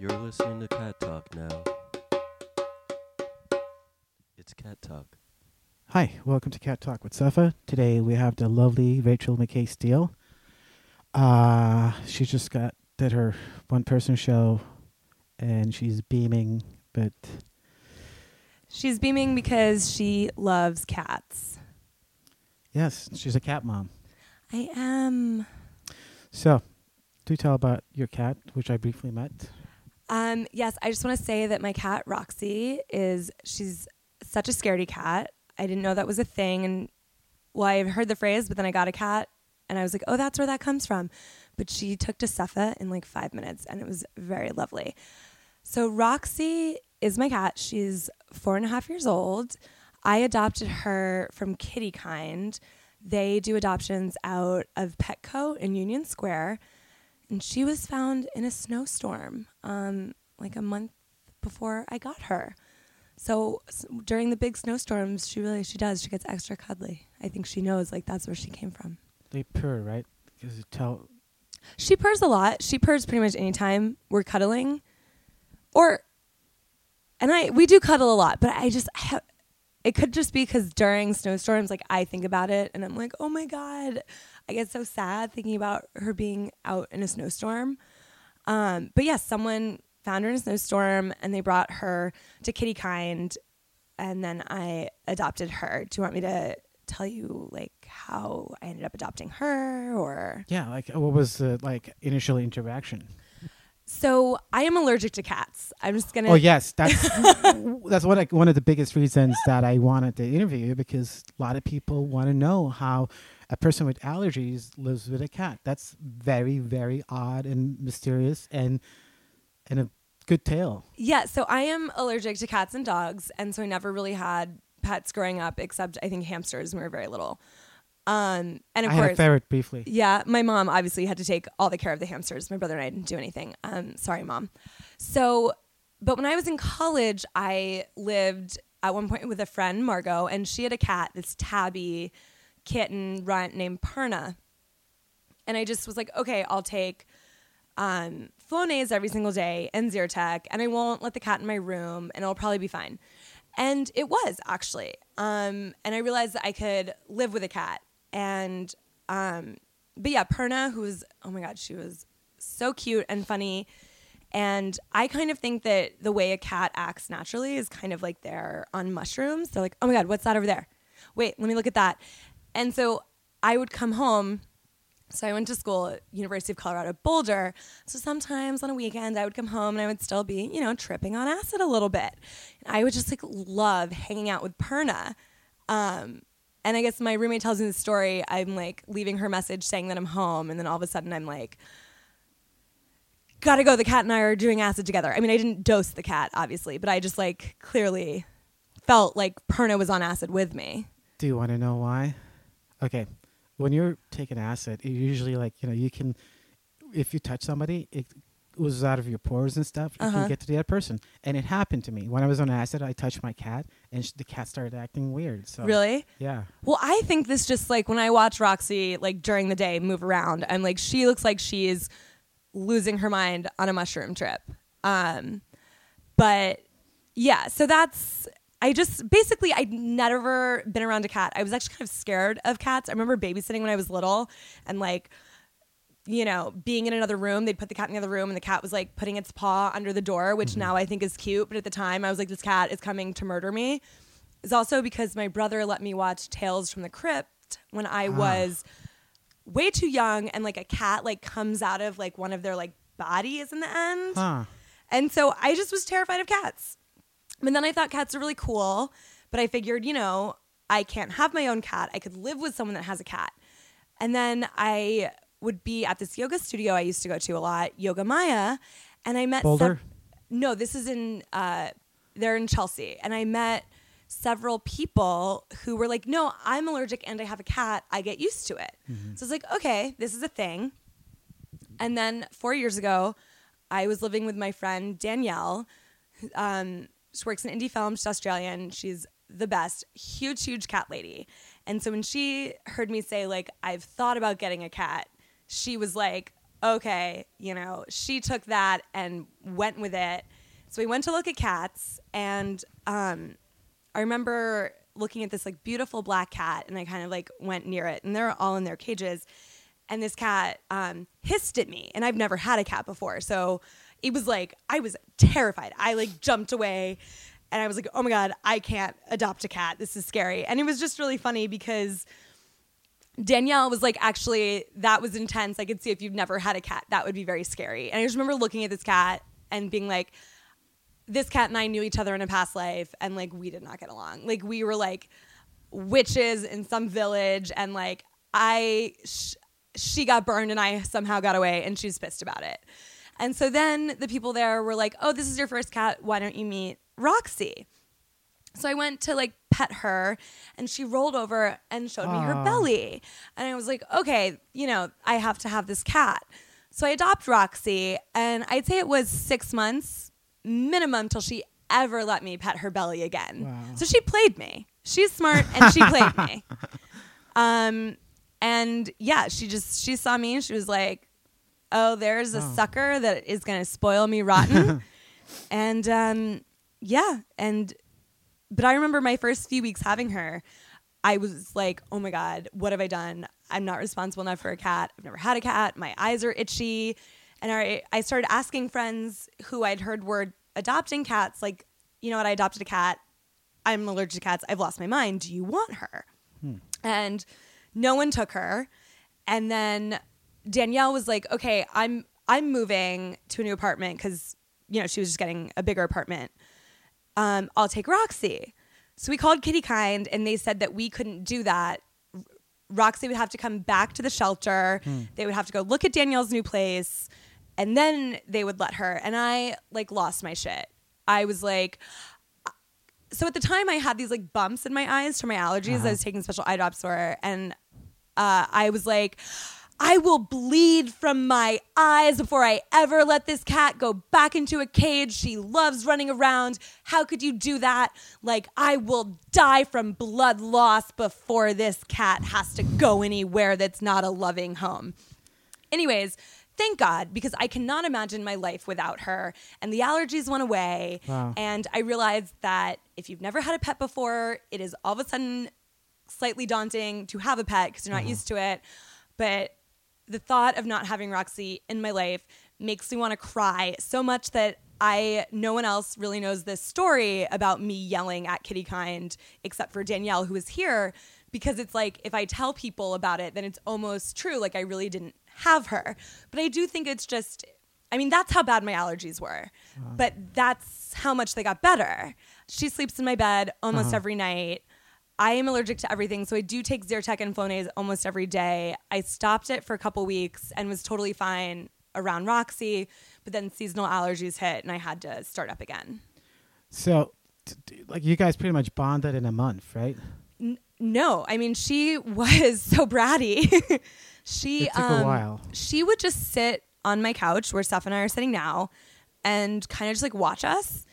You're listening to Cat Talk now. It's Cat Talk. Hi, welcome to Cat Talk with Safa. Today we have the lovely Rachel McKay Steele. Uh, she just got did her one person show and she's beaming, but She's beaming because she loves cats. yes, she's a cat mom. I am. So, do tell about your cat, which I briefly met. Um, yes, I just want to say that my cat Roxy is she's such a scaredy cat. I didn't know that was a thing, and well, I heard the phrase, but then I got a cat, and I was like, oh, that's where that comes from. But she took to Cepha in like five minutes, and it was very lovely. So Roxy is my cat. She's four and a half years old. I adopted her from Kitty Kind. They do adoptions out of Petco in Union Square and she was found in a snowstorm um, like a month before I got her. So s- during the big snowstorms, she really she does. She gets extra cuddly. I think she knows like that's where she came from. They purr, right? Because you tell She purrs a lot. She purrs pretty much anytime we're cuddling, or and I we do cuddle a lot. But I just I have, it could just be because during snowstorms, like I think about it and I'm like, oh my god, I get so sad thinking about her being out in a snowstorm. Um, but yes, someone found her in a snowstorm and they brought her to Kitty Kind, and then I adopted her. Do you want me to tell you like how I ended up adopting her or? yeah, like what was the like initial interaction? So I am allergic to cats. I'm just gonna. Oh yes, that's that's one of, one of the biggest reasons that I wanted to interview you because a lot of people want to know how a person with allergies lives with a cat. That's very very odd and mysterious and and a good tale. Yeah. So I am allergic to cats and dogs, and so I never really had pets growing up, except I think hamsters when we were very little. Um, and of I had a course, ferret briefly. Yeah, my mom obviously had to take all the care of the hamsters. My brother and I didn't do anything. Um, sorry, mom. So, but when I was in college, I lived at one point with a friend, Margot, and she had a cat, this tabby kitten runt named Perna. And I just was like, okay, I'll take um, Flonase every single day and Zyrtec, and I won't let the cat in my room, and it'll probably be fine. And it was actually. Um, and I realized that I could live with a cat. And, um, but yeah, Perna, who was, oh my God, she was so cute and funny. And I kind of think that the way a cat acts naturally is kind of like they're on mushrooms. They're like, oh my God, what's that over there? Wait, let me look at that. And so I would come home so I went to school at University of Colorado Boulder. So sometimes on a weekend I would come home and I would still be, you know, tripping on acid a little bit. And I would just like love hanging out with Perna. Um, and I guess my roommate tells me the story. I'm like leaving her message saying that I'm home, and then all of a sudden I'm like, gotta go. The cat and I are doing acid together. I mean, I didn't dose the cat, obviously, but I just like clearly felt like Perna was on acid with me. Do you want to know why? Okay, when you're taking acid, it usually like you know you can, if you touch somebody, it oozes out of your pores and stuff. You Uh-huh. can get to the other person, and it happened to me when I was on acid. I touched my cat, and sh- the cat started acting weird. So Really? yeah. Well, I think this just like when I watch Roxy like during the day move around, I'm like she looks like she's losing her mind on a mushroom trip. Um, but yeah, so that's I just basically I'd never been around a cat. I was actually kind of scared of cats. I remember babysitting when I was little and like you know, being in another room, they'd put the cat in the other room and the cat was like putting its paw under the door, which mm-hmm. now I think is cute. But at the time, I was like, this cat is coming to murder me. It's also because my brother let me watch Tales from the Crypt when I ah. was way too young and like a cat like comes out of like one of their like bodies in the end. Huh. And so I just was terrified of cats. But then I thought cats are really cool. But I figured, you know, I can't have my own cat. I could live with someone that has a cat. And then I would be at this yoga studio I used to go to a lot, Yoga Maya, and I met Boulder? sev- no, this is in uh, they're in Chelsea, and I met several people who were like, "No, I'm allergic and I have a cat. I get used to it." So it's like, okay, this is a thing. And then four years ago, I was living with my friend Danielle. Um, she works in indie film. She's Australian. She's the best, huge, huge cat lady. And so when she heard me say like I've thought about getting a cat, she was like, okay, you know, she took that and went with it. So we went to look at cats, and um, I remember looking at this like beautiful black cat, and I kind of like went near it, and they're all in their cages, and this cat um, hissed at me, and I've never had a cat before, so it was like I was terrified. I like jumped away, and I was like, oh my god, I can't adopt a cat. This is scary, and it was just really funny because. Danielle was like, actually, that was intense. I could see if you've never had a cat, that would be very scary. And I just remember looking at this cat and being like, this cat and I knew each other in a past life, and like we did not get along. Like we were like witches in some village, and like I, sh- she got burned, and I somehow got away, and she's pissed about it. And so then the people there were like, "Oh, this is your first cat. Why don't you meet Roxy?" So I went to like pet her and she rolled over and showed me her Aw. belly. And I was like, okay, you know, I have to have this cat. So I adopt Roxy and I'd say it was six months minimum till she ever let me pet her belly again. Wow. So she played me. She's smart and she played me. Um, and yeah, she just, she saw me and she was like, oh, there's a Oh. sucker that is going to spoil me rotten. and um, yeah, and but I remember my first few weeks having her, I was like, oh my God, what have I done? I'm not responsible enough for a cat. I've never had a cat. My eyes are itchy. And I, I started asking friends who I'd heard were adopting cats, like, you know what, I adopted a cat. I'm allergic to cats. I've lost my mind. Do you want her? Hmm. And no one took her. And then Danielle was like, okay, I'm I'm moving to a new apartment because, you know, she was just getting a bigger apartment um, I'll take Roxy. So we called Kitty Kind and they said that we couldn't do that. Roxy would have to come back to the shelter. They would have to go look at Danielle's new place and then they would let her. And I like lost my shit. I was like, so at the time I had these like bumps in my eyes from my allergies. I was taking special eye drops for, and uh, I was like, I will bleed from my eyes before I ever let this cat go back into a cage. She loves running around. How could you do that? Like, I will die from blood loss before this cat has to go anywhere that's not a loving home. Anyways, thank God, because I cannot imagine my life without her. And the allergies went away. Wow. And I realized that if you've never had a pet before, it is all of a sudden slightly daunting to have a pet because you're not uh-huh. used to it. But the thought of not having Roxy in my life makes me want to cry so much that I no one else really knows this story about me yelling at Kitty Kind except for Danielle who is here because it's like if I tell people about it then it's almost true like I really didn't have her. But I do think it's just I mean that's how bad my allergies were. But that's how much they got better. She sleeps in my bed almost uh-huh. every night. I am allergic to everything, so I do take Zyrtec and Flonase almost every day. I stopped it for a couple weeks and was totally fine around Roxy, but then seasonal allergies hit and I had to start up again. So, t- t- like, you guys pretty much bonded in a month, right? N- no, I mean she was so bratty. she It took um, a while. She would just sit on my couch where Steph and I are sitting now, and kind of just like watch us,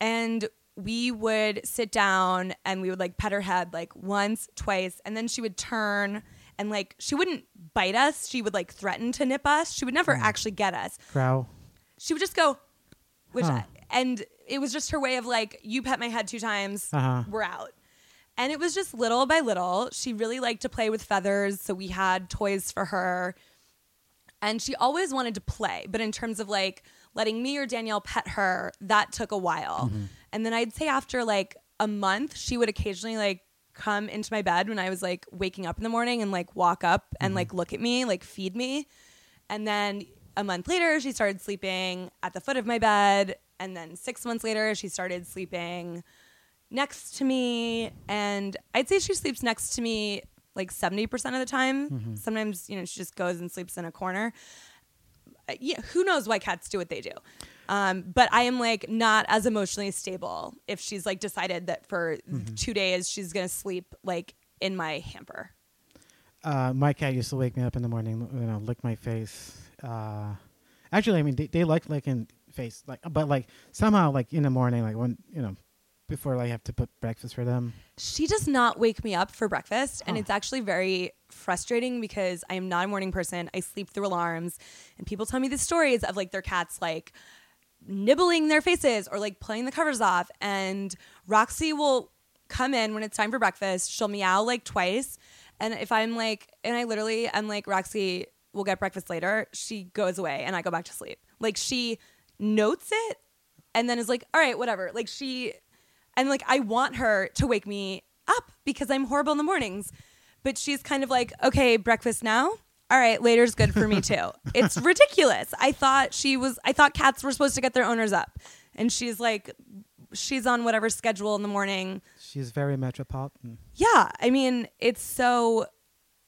and we would sit down and we would like pet her head like once, twice, and then she would turn and like she wouldn't bite us. She would like threaten to nip us. She would never actually get us. Growl. She would just go, which Huh. and it was just her way of like, you pet my head two times, Uh-huh. we're out. And it was just little by little. She really liked to play with feathers, so we had toys for her. And she always wanted to play, but in terms of like letting me or Danielle pet her, that took a while. And then I'd say after like a month, she would occasionally like come into my bed when I was like waking up in the morning and like walk up and like look at me, like feed me. And then a month later, she started sleeping at the foot of my bed. And then six months later, she started sleeping next to me. And I'd say she sleeps next to me like 70% of the time. Sometimes, you know, she just goes and sleeps in a corner. Uh, Yeah, who knows why cats do what they do. Um, but I am like not as emotionally stable if she's like decided that for two days she's gonna sleep like in my hamper. Uh, my cat used to wake me up in the morning, you know, lick my face. Uh, actually, I mean, they, they like licking face, like, but like somehow, like in the morning, like when you know, before like have to put breakfast for them? She does not wake me up for breakfast, and it's actually very frustrating because I am not a morning person. I sleep through alarms, and people tell me the stories of like their cats like nibbling their faces or like pulling the covers off. And Roxy will come in when it's time for breakfast. She'll meow like twice, and if I'm like, and I literally, I'm like, Roxy, we'll get breakfast later. She goes away, and I go back to sleep. Like she notes it, and then is like, all right, whatever. Like she and like I want her to wake me up because I'm horrible in the mornings. But she's kind of like, okay, breakfast now. All right, later's good for me too. it's ridiculous. I thought she was. I thought cats were supposed to get their owners up, and she's like, she's on whatever schedule in the morning. She's very metropolitan. Yeah, I mean, it's so.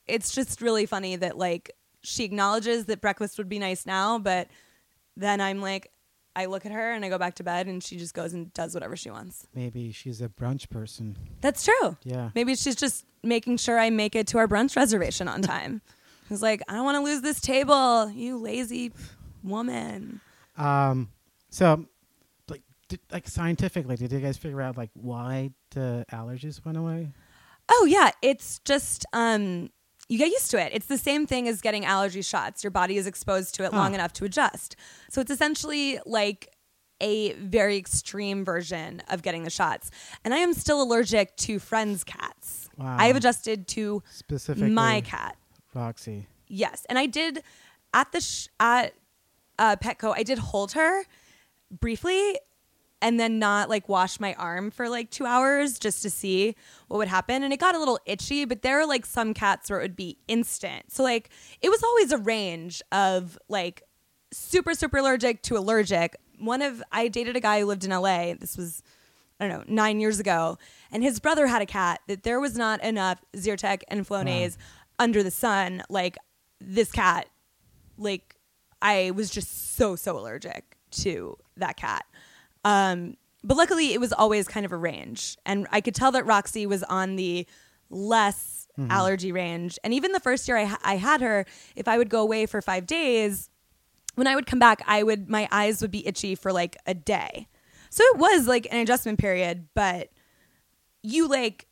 It's just really funny that like she acknowledges that breakfast would be nice now, but then I'm like, I look at her and I go back to bed, and she just goes and does whatever she wants. Maybe she's a brunch person. That's true. Yeah. Maybe she's just making sure I make it to our brunch reservation on time. He's like, I don't want to lose this table, you lazy woman. Um. So, like, did, like scientifically, did you guys figure out like why the allergies went away? Oh yeah, it's just um you get used to it. It's the same thing as getting allergy shots. Your body is exposed to it long enough to adjust. So it's essentially like a very extreme version of getting the shots. And I am still allergic to friends' cats. Wow. I have adjusted to Specifically, my cat. Roxy. Yes, and I did at the sh- at uh, Petco. I did hold her briefly, and then not like wash my arm for like two hours just to see what would happen. And it got a little itchy, but there are like some cats where it would be instant. So like it was always a range of like super super allergic to allergic. One of I dated a guy who lived in LA. This was I don't know, nine years ago, and his brother had a cat that there was not enough Zyrtec and Flonase under the sun. Like this cat, like I was just so so allergic to that cat. Um, but luckily, it was always kind of a range, and I could tell that Roxy was on the less allergy range. And even the first year I, ha- I had her, if I would go away for five days, when I would come back, I would my eyes would be itchy for like a day. So it was like an adjustment period, but you like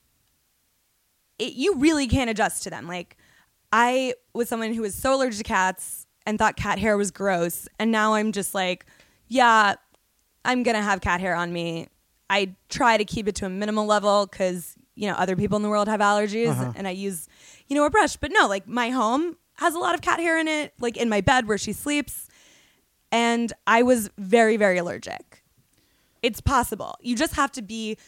it, you really can't adjust to them. Like I was someone who was so allergic to cats and thought cat hair was gross, and now I'm just like, yeah, I'm gonna have cat hair on me. I try to keep it to a minimal level because you know other people in the world have allergies, Uh-huh. and I use you know a brush. But no, like my home has a lot of cat hair in it, like in my bed where she sleeps, and I was very very allergic. It's possible. You just have to be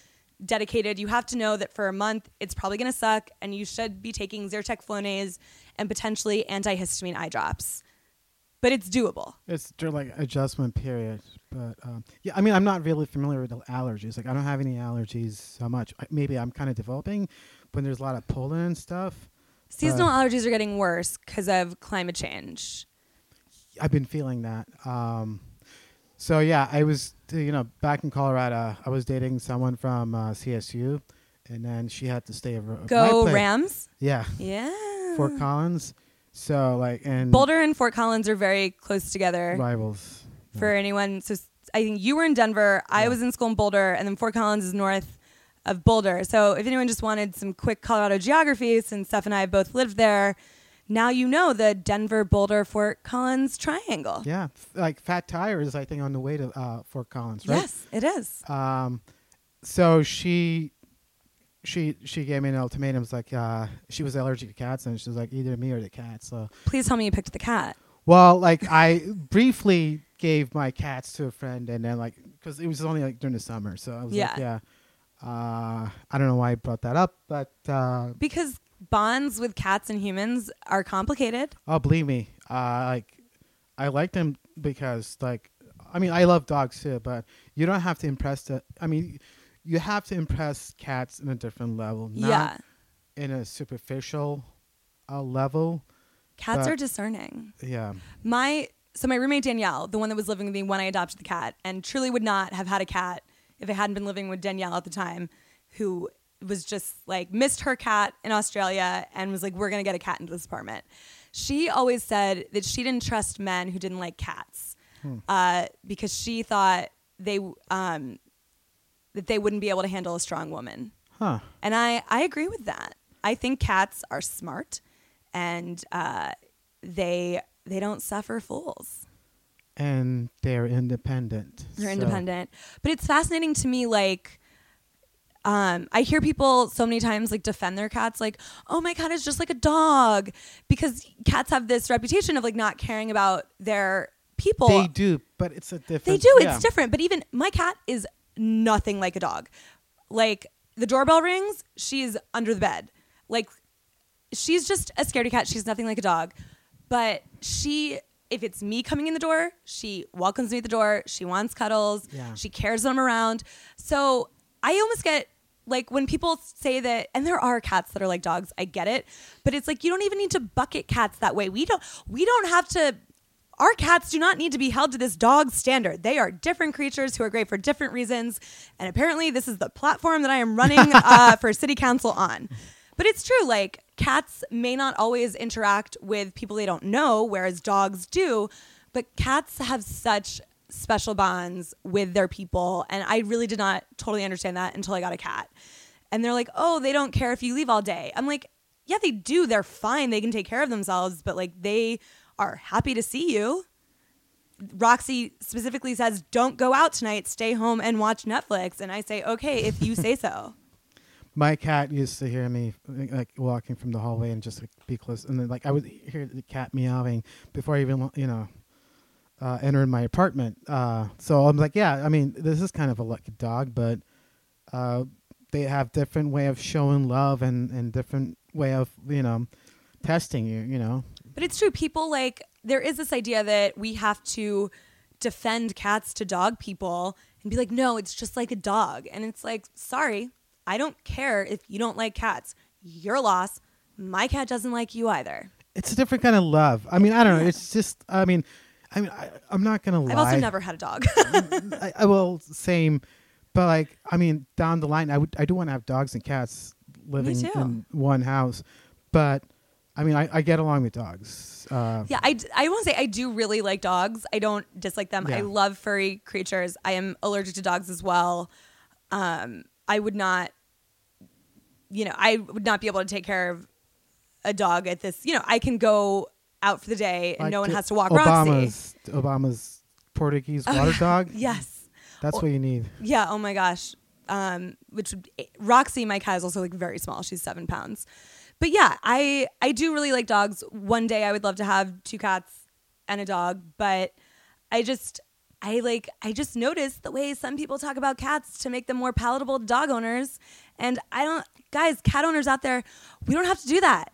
dedicated. You have to know that for a month it's probably going to suck, and you should be taking Zyrtec Flonase and potentially antihistamine eye drops. But it's doable. It's like adjustment period, but um, yeah, I mean, I'm not really familiar with the allergies. Like, I don't have any allergies so much. I- Maybe I'm kind of developing when there's a lot of pollen and stuff. Seasonal allergies are getting worse because of climate change. I've been feeling that. Um, so yeah, I was you know back in Colorado. I was dating someone from uh, CSU, and then she had to stay over. at Go. Rams. Yeah, Yeah. Fort Collins. So like and Boulder and Fort Collins are very close together. rivals. For anyone, so I think you were in Denver. I Yeah. was in school in Boulder, and then Fort Collins is north of Boulder. So if anyone just wanted some quick Colorado geography, since Steph and I both lived there, now you know the Denver, Boulder, Fort Collins triangle. Yeah, like Fat Tire is I think on the way to uh, Fort Collins, right? Yes, it is. Um, so she, she, she gave me an ultimatum. It's like uh, she was allergic to cats, and she was like either me or the cat. So, Please tell me you picked the cat. well, like I briefly gave my cats to a friend, and then like because it was only like during the summer, so I was like, Yeah. yeah. Uh, I don't know why I brought that up, but uh, Because bonds with cats and humans are complicated. oh, believe me, uh, like I like them because like I mean I love dogs too, but you don't have to impress the. I mean, you have to impress cats in a different level, not yeah. in a superficial uh, level. Cats are discerning. Yeah, My so my roommate Danielle, the one that was living with me when I adopted the cat, and truly would not have had a cat if I hadn't been living with Danielle at the time, who was just like missed her cat in Australia and was like, "We're gonna get a cat into this apartment." She always said that she didn't trust men who didn't like cats uh, because she thought they um, that they wouldn't be able to handle a strong woman. Huh. And I, I agree with that. I think cats are smart and uh, they they don't suffer fools. And they're independent. They're so- independent. But it's fascinating to me like um, I hear people so many times like defend their cats, like, "Oh, my cat is just like a dog," because cats have this reputation of like not caring about their people. They do, but it's a different. They do. yeah. It's different. But even my cat is nothing like a dog. Like the doorbell rings, she's under the bed. Like she's just a scaredy cat. She's nothing like a dog. But she, if it's me coming in the door, she welcomes me at the door. She wants cuddles. Yeah. She cares that I'm around. So I almost get like when people say that, and there are cats that are like dogs. I get it, but it's like you don't even need to bucket cats that way. We don't. We don't have to our cats do not need to be held to this dog standard. They are different creatures who are great for different reasons. And apparently, this is the platform that I am running uh, for city council on. But it's true, like, cats may not always interact with people they don't know, whereas dogs do. But cats have such special bonds with their people. And I really did not totally understand that until I got a cat. And they're like, oh, they don't care if you leave all day. I'm like, yeah, they do. They're fine. They can take care of themselves. But, like, they are happy to see you. Roxy specifically says, "Don't go out tonight. Stay home and watch Netflix." And I say, "Okay, if you say so." My cat used to hear me like walking from the hallway and just like, be close, and then like I would hear the cat meowing before I even you know uh, entered my apartment. Uh, so I'm like, yeah, I mean, this is kind of a lucky dog, but uh, they have different way of showing love and and different way of you know testing you. You know, But it's true. People like there is this idea that we have to defend cats to dog people and be like, "No, it's just like a dog." And it's like, "Sorry, I don't care if you don't like cats. Your loss. My cat doesn't like you either." it's a different kind of love. I mean, I don't know. It's just, I mean, I mean, I, I'm not gonna lie. I've also never had a dog. I, I will same, but like I mean, down the line, I would I do want to have dogs and cats living in one house, but I mean, I, I get along with dogs. Uh, Yeah, I, d- I won't say I do really like dogs. I don't dislike them. I love furry creatures. I am allergic to dogs as well. Um, I would not, you know, I would not be able to take care of a dog at this. You know, I can go out for the day and like no one has to walk Roxy. Obama's Obama's Portuguese water dog. Yes. That's what you need. Yeah. Oh my gosh. Um, which Roxy, my cat is also like very small. She's seven pounds. But yeah, I I do really like dogs. One day I would love to have two cats and a dog, but I just I like I just noticed the way some people talk about cats to make them more palatable to dog owners, and I don't guys, cat owners out there, we don't have to do that.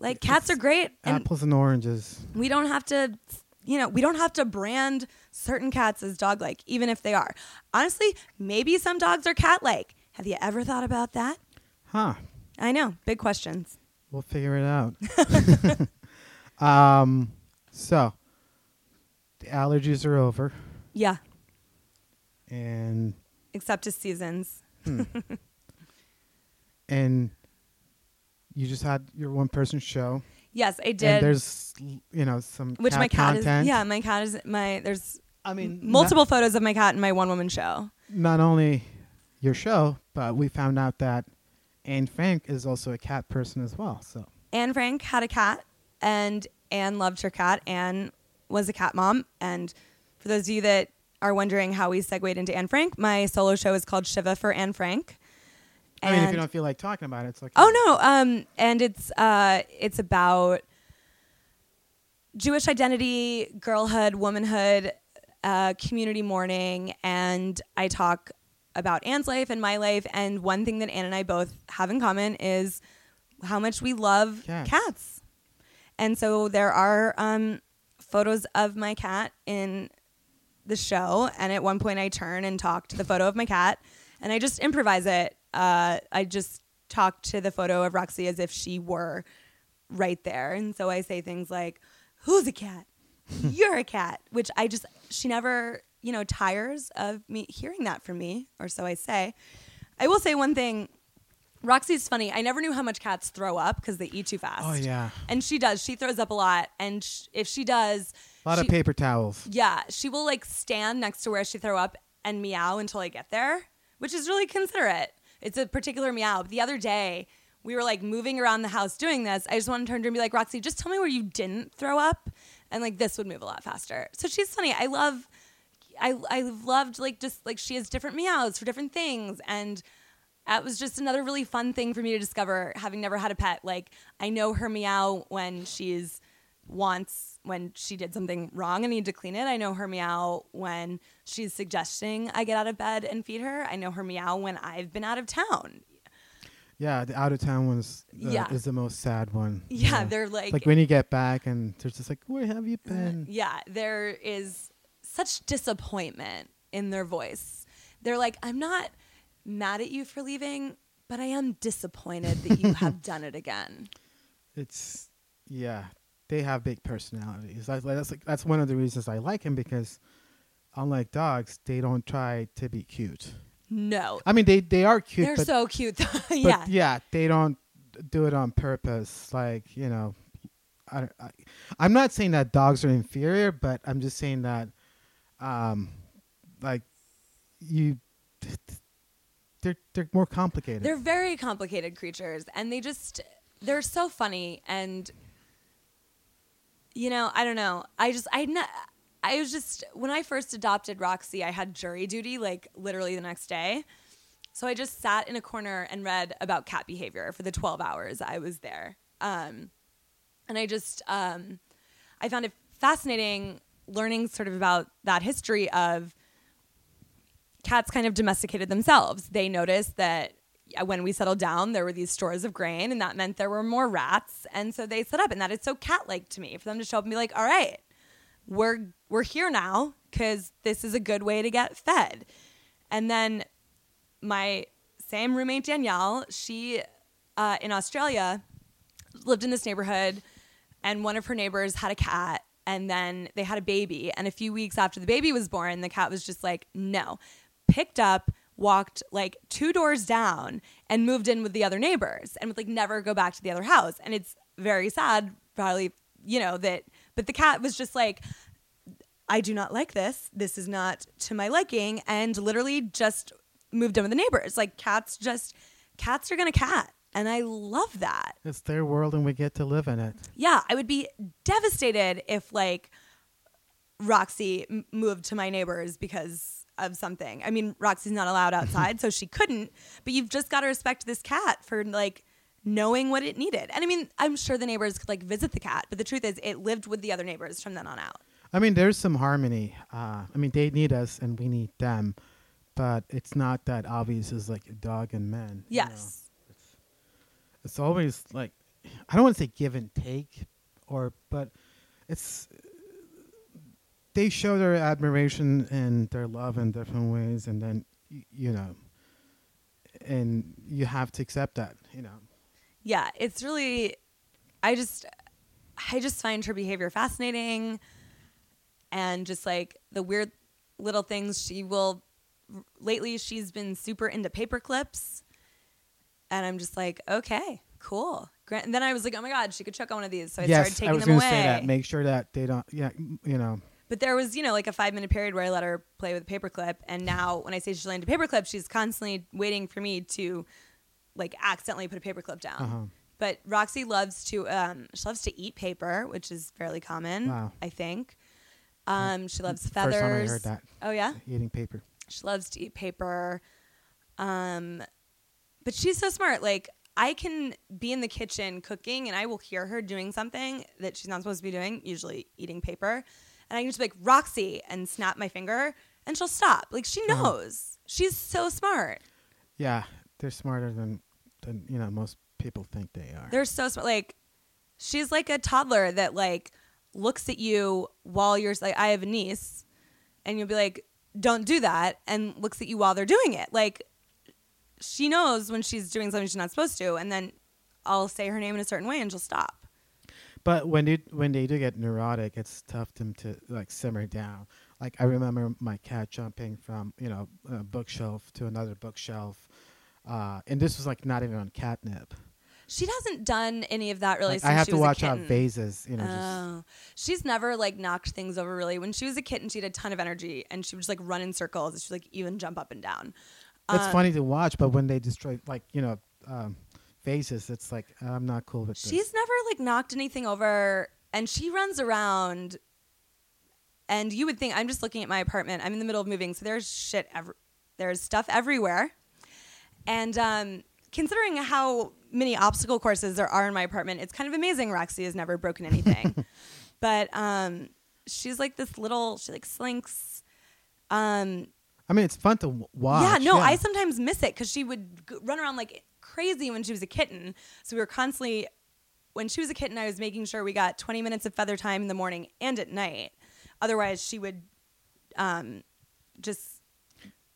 Like cats are great, Apples and oranges. we don't have to you know we don't have to brand certain cats as dog like even if they are. Honestly maybe some dogs are cat like have you ever thought about that? Huh. i know. Big questions. We'll figure it out. um, so the allergies are over, yeah. And except to seasons. And you just had your one person show. yes i did. And there's you know some which cat my cat content. is yeah my cat is my there's I mean multiple photos of my cat in my one woman show Not, not only your show, but we found out that Anne Frank is also a cat person as well. So Anne Frank had a cat, and Anne loved her cat. Anne was a cat mom. And for those of you that are wondering how we segued into Anne Frank, my solo show is called Shiva for Anne Frank. I mean, if you don't feel like talking about it, it's like Oh no, um, and it's uh, it's about Jewish identity, girlhood, womanhood, uh, community mourning, and I talk about Anne's life and my life. And one thing that Anne and I both have in common is how much we love Cats. cats. And so there are um, photos of my cat in the show, and at one point I turn and talk to the photo of my cat, and I just improvise it. Uh, I just talk to the photo of Roxy as if she were right there, and so I say things like, "Who's a cat? You're a cat," which I just she never you know tires of me hearing that from me, or so I say. I will say one thing. Roxy's funny. I never knew how much cats throw up because they eat too fast. Oh yeah, And she does. She throws up a lot. And sh- if she does, a lot of paper towels. yeah, she will like stand next to where she throw up and meow until I get there. which is really considerate. It's a particular meow. But the other day, we were like moving around the house doing this. I just wanted to turn to her and be like, Roxy, just tell me where you didn't throw up. And like this would move a lot faster. So she's funny. I love, I, I loved like just like she has different meows for different things. And that was just another really fun thing for me to discover having never had a pet. Like I know her meow when she's wants when she did something wrong and need to clean it. I know her meow when she's suggesting I get out of bed and feed her. I know her meow when I've been out of town. Yeah, the out of town one's uh, Yeah. is the most sad one. Yeah, they're like, like when you get back and they're just like, "Where have you been?" yeah, there is such disappointment in their voice. They're like, I'm not mad at you for leaving, but I am disappointed that you have done it again. It's yeah, they have big personalities. That's that's like, that's one of the reasons I like him because unlike dogs, they don't try to be cute. No, I mean, they they are cute, they're but, so cute. though. yeah. yeah, they don't do it on purpose. Like you know, I, I I'm not saying that dogs are inferior, but I'm just saying that, um, like you, they're they're more complicated. They're very complicated creatures and they just they're so funny and you know, I don't know. I just I not I was just when I first adopted Roxy, I had jury duty like literally the next day. So I just sat in a corner and read about cat behavior for the 12 hours I was there. Um, and I just um, I found it fascinating learning sort of about that history of cats kind of domesticated themselves. They noticed that when we settled down, there were these stores of grain, and that meant there were more rats. And so they set up, and that is so cat-like to me for them to show up and be like, "All right, we're we're here now because this is a good way to get fed." And then my same roommate Danielle, she uh, in Australia lived in this neighborhood, and one of her neighbors had a cat, and then they had a baby. And a few weeks after the baby was born, the cat was just like, no, picked up, walked like two doors down, and moved in with the other neighbors, and would like never go back to the other house. And it's very sad, probably, you know, that, but the cat was just like, I do not like this. This is not to my liking. And literally just moved in with the neighbors. Like cats just, cats are going to cat. And I love that. it's their world, and we get to live in it. Yeah, I would be devastated if like Roxy m- moved to my neighbors because of something. I mean, Roxy's not allowed outside, so she couldn't. But you've just got to respect this cat for like knowing what it needed. And I mean, I'm sure the neighbors could like visit the cat, but the truth is, it lived with the other neighbors from then on out. I mean, there's some harmony. Uh, I mean, they need us, and we need them, but it's not that obvious as like a dog and man. you know. Yes. it's always like I don't want to say give and take, or but it's they show their admiration and their love in different ways, and then y- you know, and you have to accept that. You know, yeah, it's really I just I just find her behavior fascinating and just like the weird little things she will lately she's been super into paper clips and I'm just like, okay, cool. Grant and then I was like, oh my god, she could chuck on one of these. So I yes, started taking I was them gonna away. say that. Make sure that they don't. Yeah, you know. But there was, you know, like a five minute period where I let her play with a paperclip. And now when I say she's into paperclip, she's constantly waiting for me to like accidentally put a paperclip down. Uh-huh. But Roxy loves to um, she loves to eat paper, which is fairly common, Wow. I think. Um, she loves feathers. First time I heard that. Oh yeah, Eating paper. she loves to eat paper. Um, but she's so smart. Like I can be in the kitchen cooking, and I will hear her doing something that she's not supposed to be doing, usually eating paper, and I can just be like Roxy and snap my finger, and she'll stop. Like she Uh-huh. knows. She's so smart. Yeah, they're smarter than than you know most people think they are. They're so smart. Like she's like a toddler that like looks at you while you're like I have a niece, and you'll be like, "Don't do that," and looks at you while they're doing it. Like she knows when she's doing something she's not supposed to, and then I'll say her name in a certain way, and she'll stop. But when they when they do get neurotic, it's tough them to like simmer down. Like I remember my cat jumping from you know a bookshelf to another bookshelf, uh, and this was like not even on catnip. She hasn't done any of that really. Like, I have to watch out vases, you know. Oh, she's never like knocked things over really. When she was a kitten, she had a ton of energy and she would just like run in circles. She would like even jump up and down. It's Um, funny to watch, but when they destroy like you know um, faces, it's like I'm not cool with this. She's never like knocked anything over, and she runs around. And you would think I'm just looking at my apartment. I'm in the middle of moving, so there's shit. Ev- there's stuff everywhere. And um, considering how many obstacle courses there are in my apartment, it's kind of amazing. Roxy has never broken anything, but um, she's like this little. She like slinks. Um, I mean, it's fun to w- watch. yeah, no, I sometimes miss it because she would g- run around like crazy when she was a kitten. So we were constantly, when she was a kitten, I was making sure we got 20 minutes of feather time in the morning and at night. Otherwise, she would um, just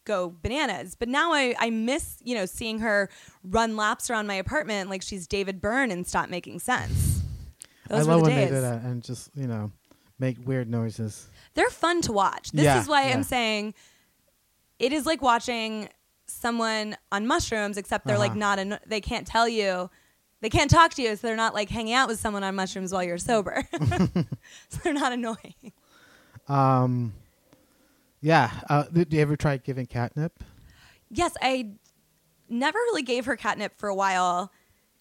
go bananas. But now I, I miss, you know, seeing her run laps around my apartment like she's David Byrne and stop making sense. Those I love the when days. they do that and just you know make weird noises. they're fun to watch. This Yeah, is why yeah. I'm saying it is like watching someone on mushrooms, except they're like Uh-huh. not. An- they can't tell you. They can't talk to you, so they're not like hanging out with someone on mushrooms while you're sober. so they're not annoying. Um, yeah. Uh, did you ever try giving catnip? Yes, I never really gave her catnip for a while,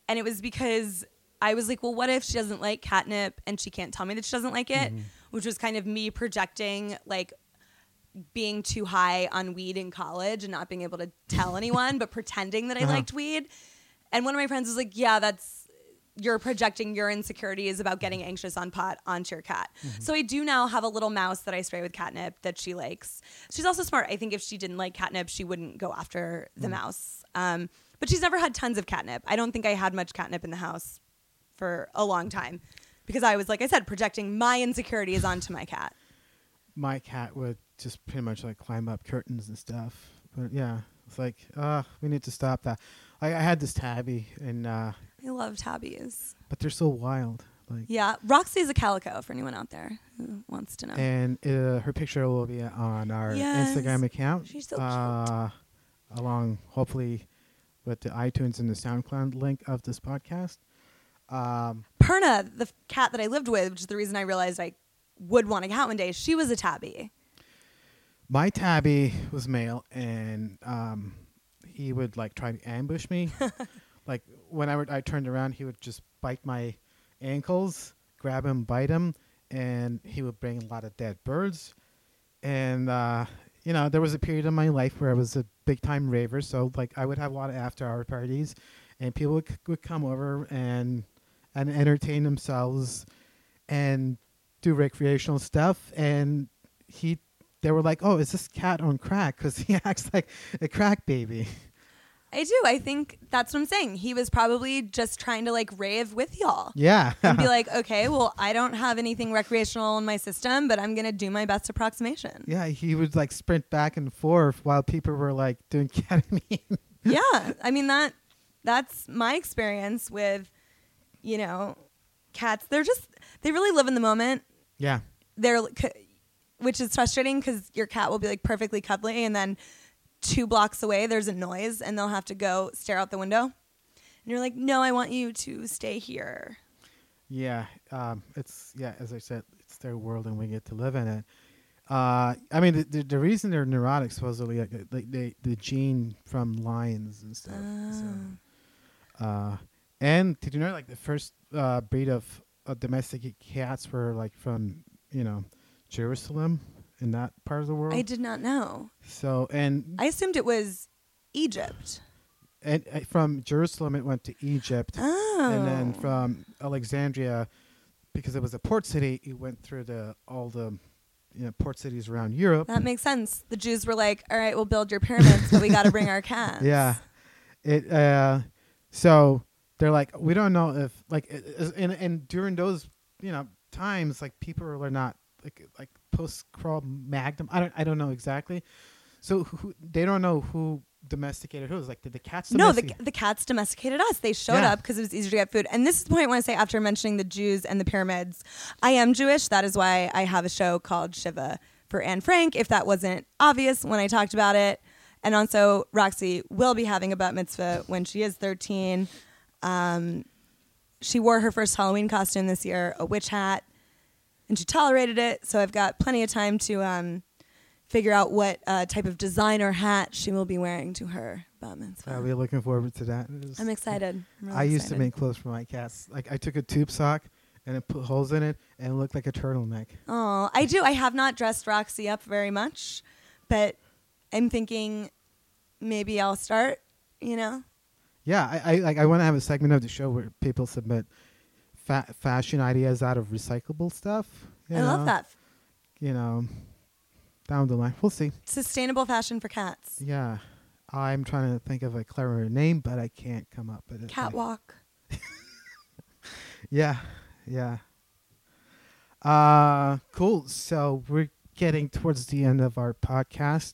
and it was because I was like, well, what if she doesn't like catnip and she can't tell me that she doesn't like it? Which was kind of me projecting like being too high on weed in college and not being able to tell anyone, but pretending that I Uh-huh. liked weed. And one of my friends was like, yeah, that's you're projecting your insecurities about getting anxious on pot onto your cat. So I do now have a little mouse that I spray with catnip that she likes. She's also smart. I think if she didn't like catnip, she wouldn't go after the mouse. Um, but she's never had tons of catnip. I don't think I had much catnip in the house for a long time because I was, like I said, projecting my insecurities onto my cat. My cat would just pretty much like climb up curtains and stuff. But yeah, it's like, uh, we need to stop that. I, I had this tabby, and uh, I love tabbies. but they're so wild. Like, Yeah, Roxy's a calico for anyone out there who wants to know. and uh, her picture will be on our Yes. Instagram account. She's so cute. uh, along hopefully with the iTunes and the SoundCloud link of this podcast. Um, Perna, the f- cat that I lived with, which is the reason I realized I would want a cat one day, she was a tabby. My tabby was male, and um, he would like try to ambush me. like whenever I turned around, he would just bite my ankles, grab him, bite him, and he would bring a lot of dead birds. And uh, you know, there was a period in my life where I was a big time raver, so like I would have a lot of after hour parties, and people would, would come over and and entertain themselves and do recreational stuff. And he, they were like, "Oh, is this cat on crack?" Because he acts like a crack baby. I do. I think that's what I'm saying. He was probably just trying to like rave with y'all. Yeah, and be like, okay, well, I don't have anything recreational in my system, but I'm gonna do my best approximation. yeah. He would like sprint back and forth while people were like doing ketamine. yeah, I mean that that's my experience with, you know, cats. They're just they really live in the moment. yeah, They're which is frustrating because your cat will be like perfectly cuddly, and then two blocks away there's a noise, and they'll have to go stare out the window. And you're like, no, I want you to stay here. yeah. Um, it's yeah. As I said, it's their world, and we get to live in it. Uh, I mean, the, the, the reason they're neurotic supposedly like, like they the gene from lions and stuff. So, uh, and did you know like the first uh, breed of uh, domestic cats were like from you know Jerusalem in that part of the world? I did not know. so and I assumed it was Egypt. and uh, from Jerusalem it went to Egypt, Oh. and then from Alexandria, because it was a port city, it went through the all the you know port cities around Europe. That makes sense. The Jews were like, "All right, we'll build your pyramids, but we got to bring our cats." Yeah, it. Uh, so they're like, we don't know if like, it- it- and and during those you know times, like people are not like like post Cro-Magnon. I don't I don't know exactly. So who, they don't know who domesticated who. It's like did the cats? No, the, the cats domesticated us. They showed Yeah. up because it was easier to get food. And this is the point I want to say after mentioning the Jews and the pyramids. I am Jewish. That is why I have a show called Shiva for Anne Frank, if that wasn't obvious when I talked about it. And also, Roxy will be having a bat mitzvah when she is 13. Um, she wore her first Halloween costume this year, a witch hat, and she tolerated it. So I've got plenty of time to um, figure out what uh, type of designer hat she will be wearing to her bat mitzvah. I'll be looking forward to that. I'm excited. I'm really I used to make clothes for my cats. Like I took a tube sock and it put holes in it and it looked like a turtleneck. Oh, I do. I have not dressed Roxy up very much, but I'm thinking maybe I'll start. You know, Yeah, I, I like. I want to have a segment of the show where people submit fa- fashion ideas out of recyclable stuff. you I love that You know, down the line, we'll see. sustainable fashion for cats. Yeah, I'm trying to think of a clever name, but I can't come up with it. Catwalk. Yeah, yeah. Uh, cool. So we're getting towards the end of our podcast,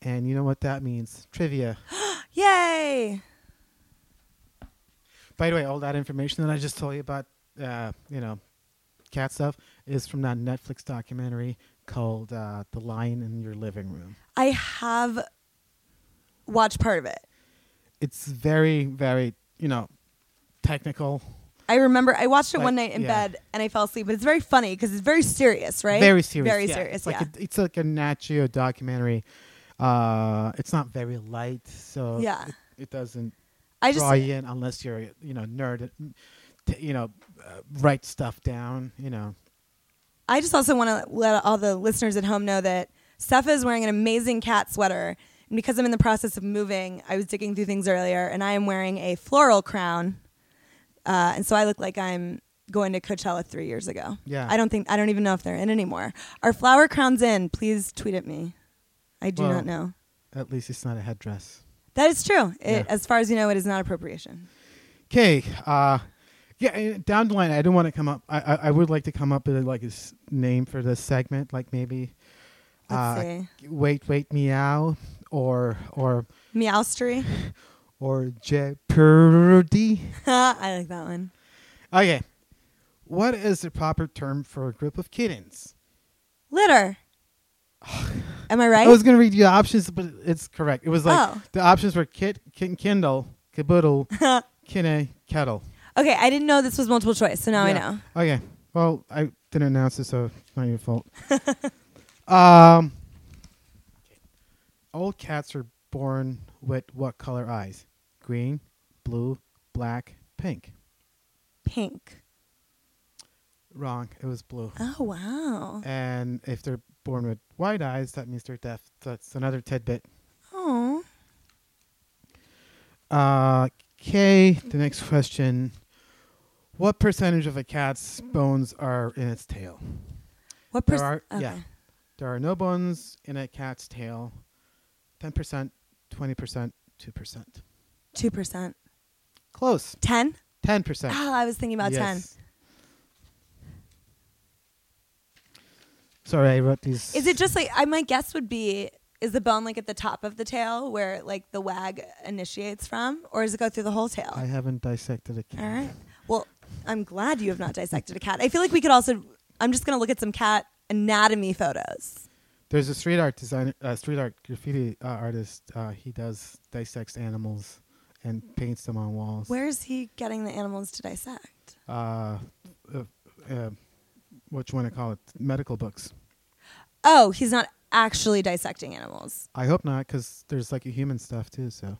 and you know what that means? Trivia. Yay! By the way, all that information that I just told you about, uh, you know, cat stuff is from that Netflix documentary called uh, "The Lion in Your Living Room." I have watched part of it. It's very, very, you know, technical, I remember I watched it Like, one night in yeah. bed and I fell asleep, but it's very funny because it's very serious, right? very serious, Very yeah. serious. It's like yeah. a, it's like a Nat Geo documentary. Uh, it's not very light, so Yeah. it, it doesn't I just draw you in unless you're, you know, nerd, t- you know, uh, write stuff down, you know. I just also want to let all the listeners at home know that Steph is wearing an amazing cat sweater. And because I'm in the process of moving, I was digging through things earlier, and I am wearing a floral crown. Uh, and so I look like I'm going to Coachella three years ago. Yeah. I don't think I don't even know if they're in anymore. Are flower crowns in? Please tweet at me. I do Well- not know. At least it's not a headdress. That is true. It, Yeah. As far as you know, it is not appropriation. Okay. Uh, yeah. Down the line, I don't want to come up. I, I I would like to come up with like a s- name for this segment, like maybe. Uh. Wait, wait, meow, or or Meowstery. or Jeopardy. I like that one. Okay. What is the proper term for a group of kittens? Litter. Am I right? I was gonna read you the options, but it's correct. It was like Oh. the options were kit, kitten, kindle, caboodle, kinne, kettle. Okay, I didn't know this was multiple choice, so now I know. Okay. Well, I didn't announce it, so it's not your fault. um, all cats are born with what color eyes? Green, blue, black, pink. Pink. Wrong. It was blue. Oh wow. And if they're born with white eyes, that means they're deaf. That's another tidbit. Oh. Uh, okay. The next question. What percentage of a cat's bones are in its tail? What There percent? are- yeah. There are no bones in a cat's tail. 10%, 20%, 2%. Two percent. Close. Ten. 10%. Oh, I was thinking about ten. Yes. Sorry, I wrote these. Is it just like I? My guess would be is the bone like at the top of the tail where like the wag initiates from, or does it go through the whole tail? I haven't dissected a cat. All right. I'm glad you have not dissected a cat. I feel like we could also. I'm just gonna look at some cat anatomy photos. There's a street art designer, uh, street art graffiti uh, artist. Uh, he does dissects animals and paints them on walls. Where's he getting the animals to dissect? Uh, uh, uh, what you want to call it? Medical books. Oh, he's not actually dissecting animals. I hope not, because there's like a human stuff too. So,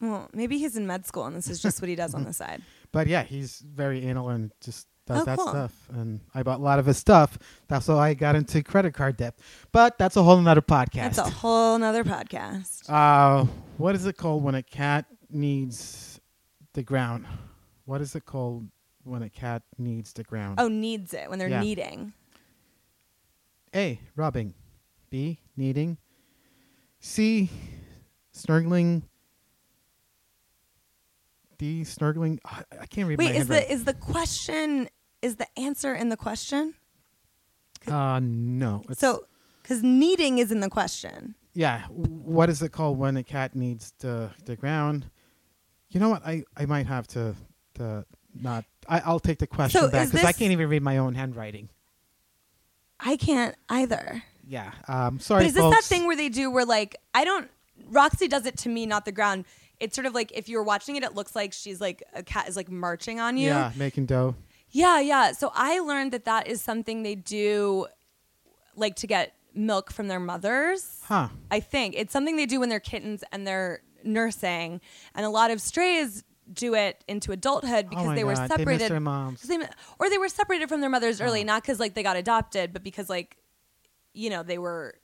Well, maybe he's in med school and this is just what he does on the side. but yeah, he's very anal and just does Oh, that cool. stuff. And I bought a lot of his stuff. That's how I got into credit card debt. But that's a whole nother podcast. That's a whole nother podcast. Uh, what is it called when a cat needs the ground? What is it called when a cat needs the ground? Oh, needs it when they're Yeah. kneading. A. Rubbing. B. Kneading. C. Snorkeling. D. Snorkeling. I, I can't read Wait, my is the is the question is the answer in the question? Uh, no. It's, So, because kneading is in the question. yeah. What is it called when a cat needs the the ground? You know what? I, I might have to to not. I, I'll take the question So back because I can't even read my own handwriting. I can't either. Yeah. Um. Sorry, but is this that thing where they do where like I don't Roxy does it to me, not the ground. It's sort of like if you're watching it, it looks like she's like a cat is like marching on you. Yeah, making dough. Yeah, yeah. So I learned that that is something they do, like to get milk from their mothers. Huh. I think it's something they do when they're kittens and they're nursing, and a lot of strays do it into adulthood oh because oh they were God. They miss separated, their moms. they- or they were separated from their mothers early, Oh. not because like they got adopted, but because like, you know, they were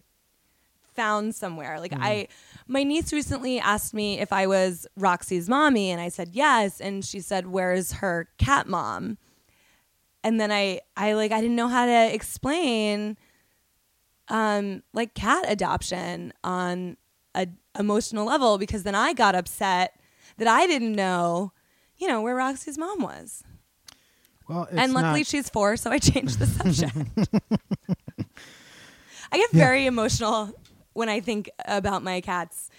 found somewhere. Like I, my niece recently asked me if I was Roxy's mommy, and I said yes, and she said, "Where's her cat mom?" And then I, I like, I didn't know how to explain, um, like cat adoption on a emotional level because then I got upset that I didn't know, you know, where Roxy's mom was. Well, it's and luckily not- she's four, so I changed the subject. I get Yeah. very emotional when I think about my cat's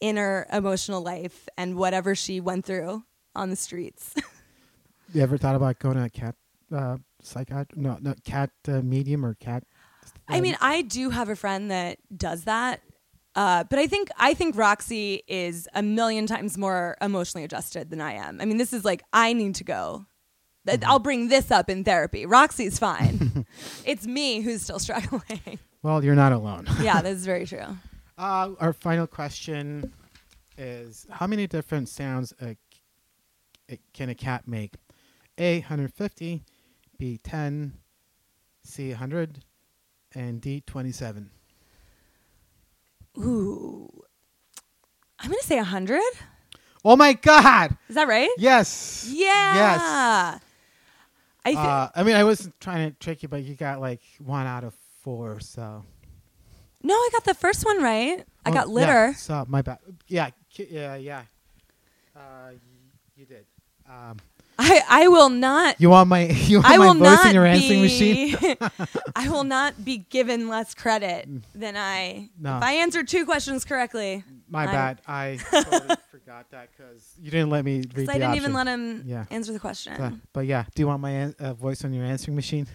inner emotional life and whatever she went through on the streets. you ever thought about going to a cat uh, psychiatrist? No, no, cat uh, medium or cat. I mean, I do have a friend that does that. Uh, but I think I think Roxy is a million times more emotionally adjusted than I am. I mean, this is like I need to go. Th- I'll bring this up in therapy. Roxy's fine. it's me who's still struggling. Well, you're not alone. yeah, this is very true. Uh, our final question is: How many different sounds a, a, can a cat make? A. 150, B. 10, C. 100, and D. 27. Ooh, I'm gonna say hundred. Oh my God! Is that right? Yes. Yeah. Yes. I think. Uh, I mean, I wasn't trying to trick you, but you got like one out of four. So no, I got the first one right. I Oh, got yeah, litter. so my bad. Yeah, yeah, yeah. Uh, y- you did. Um, I I will not you want my you want I my will voice not in your be, answering machine? I will not be given less credit than I. No. If I answered two questions correctly, My I'm- bad. I totally forgot that because you didn't let me read I didn't option. even let him Yeah. answer the question. But, but yeah, do you want my an- uh, voice on your answering machine?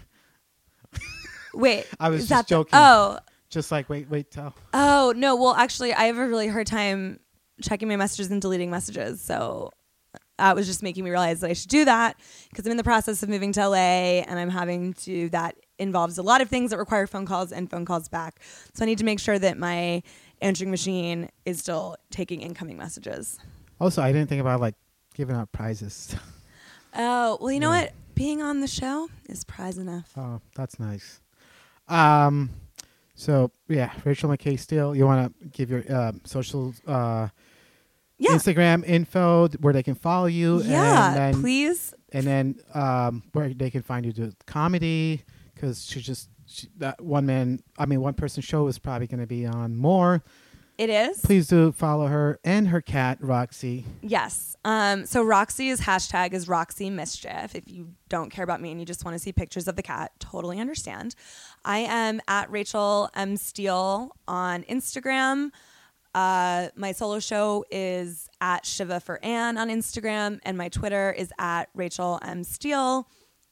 Wait, I was just that the- joking. oh, Just like wait, wait, tell. oh no. Well, actually, I have a really hard time checking my messages and deleting messages. So that was just making me realize that I should do that because I'm in the process of moving to LA and I'm having to. That involves a lot of things that require phone calls and phone calls back. So I need to make sure that my answering machine is still taking incoming messages. Also, I didn't think about like giving out prizes. Oh, well, you know what? Being on the show is prize enough. oh, that's nice. Um, so yeah, Rachel McKay Steele, you want to give your uh, social uh, Yeah. Instagram info where they can follow you, yeah, and then please. and then um, where they can find you do comedy because she just she, that one man, I mean one person show is probably going to be on more. It is. Please do follow her and her cat Roxy. Yes. Um, so Roxy's hashtag is Roxy Mischief. If you don't care about me and you just want to see pictures of the cat, totally understand. I am at Rachel M. Steele on Instagram. Uh, my solo show is at Shiva for Anne on Instagram, and my Twitter is at Rachel M. Steele.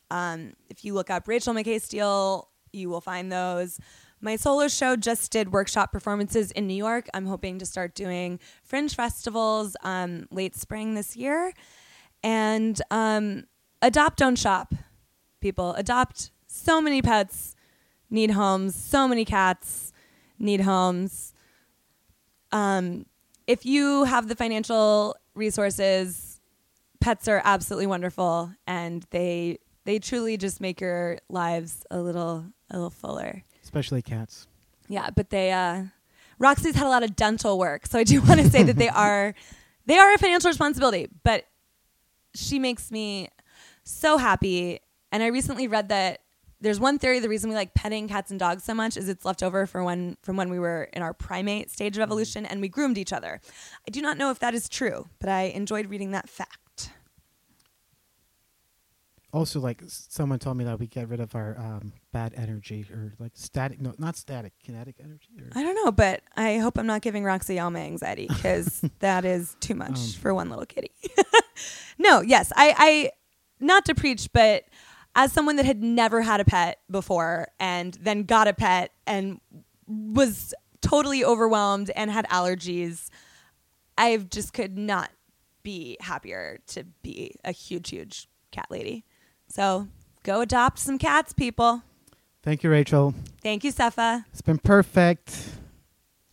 Um, if you look up Rachel McKay Steele, you will find those. My solo show just did workshop performances in New York. I'm hoping to start doing fringe festivals um, late spring this year. And um, adopt, don't shop. People adopt. So many pets need homes. So many cats need homes. Um, if you have the financial resources, pets are absolutely wonderful, and they they truly just make your lives a little a little fuller. Especially cats. Yeah, but they uh Roxy's had a lot of dental work, so I do want to say that they are they are a financial responsibility, but she makes me so happy. And I recently read that there's one theory the reason we like petting cats and dogs so much is it's left over for when from when we were in our primate stage of evolution and we groomed each other. I do not know if that is true, but I enjoyed reading that fact. Also, like someone told me that we get rid of our um, bad energy or like static. No, not static, kinetic energy. Or, I don't know, but I hope I'm not giving Roxy all my anxiety because that is too much Um. for one little kitty. no, yes, I, I, not to preach, but as someone that had never had a pet before and then got a pet and was totally overwhelmed and had allergies, I just could not be happier to be a huge, huge cat lady. So go adopt some cats, people. Thank you, Rachel. Thank you, Sefa. It's been perfect.